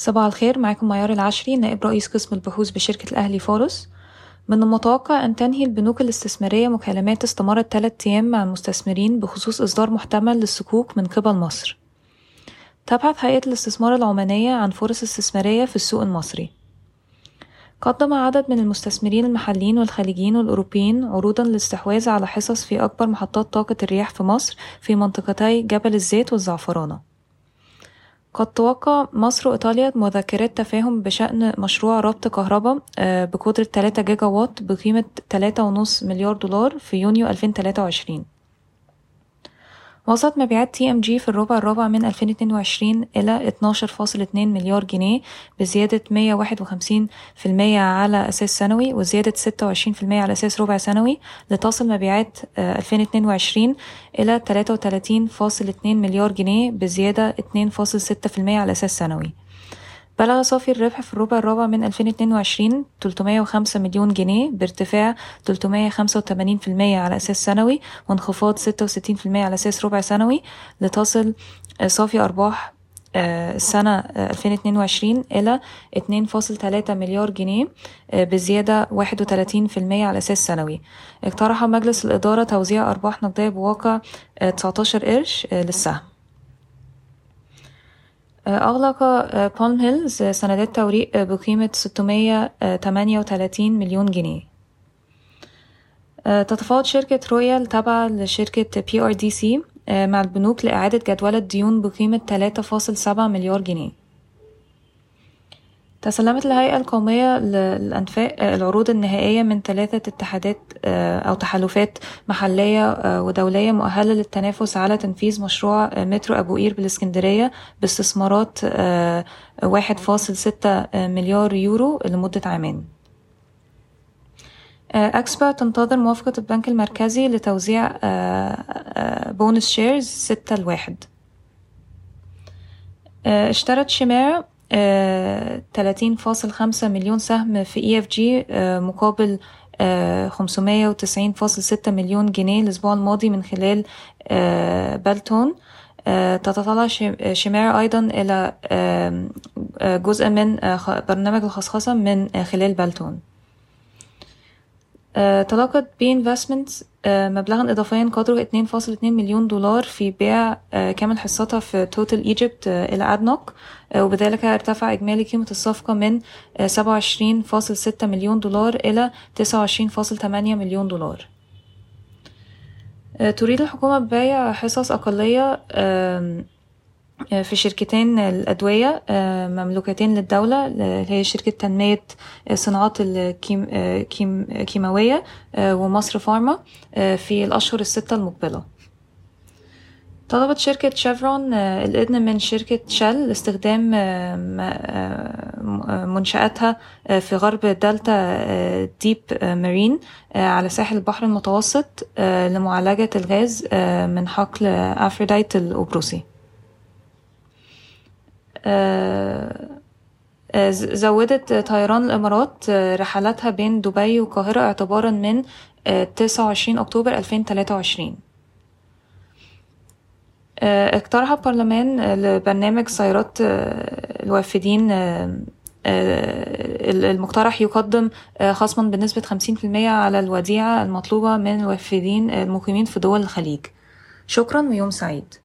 صباح الخير معاكم معيار العشري نائب رئيس قسم البحوث بشركة الأهلي فارس من المتوقع أن تنهي البنوك الاستثمارية مكالمات استمرت ثلاثة أيام مع المستثمرين بخصوص إصدار محتمل للصكوك من قبل مصر. تبحث هيئة الاستثمار العمانية عن فرص استثمارية في السوق المصري. قدم عدد من المستثمرين المحليين والخليجيين والأوروبيين عروضا للاستحواذ على حصص في أكبر محطات طاقة الرياح في مصر في منطقتي جبل الزيت والزعفرانة. قد توقع مصر وإيطاليا مذكرات تفاهم بشأن مشروع ربط كهرباء بقدرة 3 جيجا وات بقيمة 3.5 مليار دولار في يونيو 2023 وصلت مبيعات TMG في الربع الرابع من 2022 إلى 12.2 مليار جنيه بزيادة 151% على أساس سنوي وزيادة 26% على أساس ربع سنوي لتصل مبيعات 2022 إلى 33.2 مليار جنيه بزيادة 2.6% على أساس سنوي. بلغ صافي الربح في الربع الرابع من 2022 305 مليون جنيه بارتفاع 385% على أساس سنوي وانخفاض 66% على أساس ربع سنوي. لتصل صافي أرباح السنة 2022 إلى 2.3 مليار جنيه بزيادة 31% على أساس سنوي. اقترح مجلس الإدارة توزيع أرباح نقدية بواقع 19 قرش للسهم. أغلق Palm Hills سندات توريق بقيمة 638 مليون جنيه. تتفاوض شركة رويال تابعة لشركة DC مع البنوك لإعادة جدولة ديون بقيمة 3.7 مليار جنيه. تسلمت الهيئة القومية للأنفاق آه، العروض النهائية من ثلاثة اتحادات آه، أو تحالفات محلية آه، ودولية مؤهلة للتنافس على تنفيذ مشروع مترو أبو قير بالإسكندرية باستثمارات 1.6 مليار يورو لمدة عامين. EXPA تنتظر موافقة البنك المركزي لتوزيع bonus shares 6 لواحد. اشترت شيميرا آه، 30.5 مليون سهم في EFG مقابل آه، 590.6 مليون جنيه الأسبوع الماضي من خلال آه، بلتون. تتطلع شمارة أيضا إلى جزء من برنامج الخصخصة من خلال بلتون. تلقت بي انفستمنتس مبلغا إضافيا قدره 2.2 مليون دولار في بيع كامل حصتها في توتال ايجيبت إلى أدنوك. وبذلك ارتفع إجمالي قيمة الصفقة من 27.6 مليون دولار إلى 29.8 مليون دولار. تريد الحكومة بيع حصص أقلية في شركتين الأدوية مملوكتين للدولة هي شركة تنمية صناعات الكيماوية ومصر فارما في الأشهر الستة المقبلة. طلبت شركة شيفرون الإذن من شركة شل لاستخدام منشآتها في غرب دلتا ديب مارين على ساحل البحر المتوسط لمعالجة الغاز من حقل أفروديت القبرصي زودت طيران الإمارات رحلاتها بين دبي والقاهرة اعتبارا من 29 أكتوبر 2023 اقترح البرلمان لبرنامج سيارات الوافدين المقترح يقدم خصما بنسبة 50% على الوديعة المطلوبة من الوافدين المقيمين في دول الخليج. شكرا ويوم سعيد.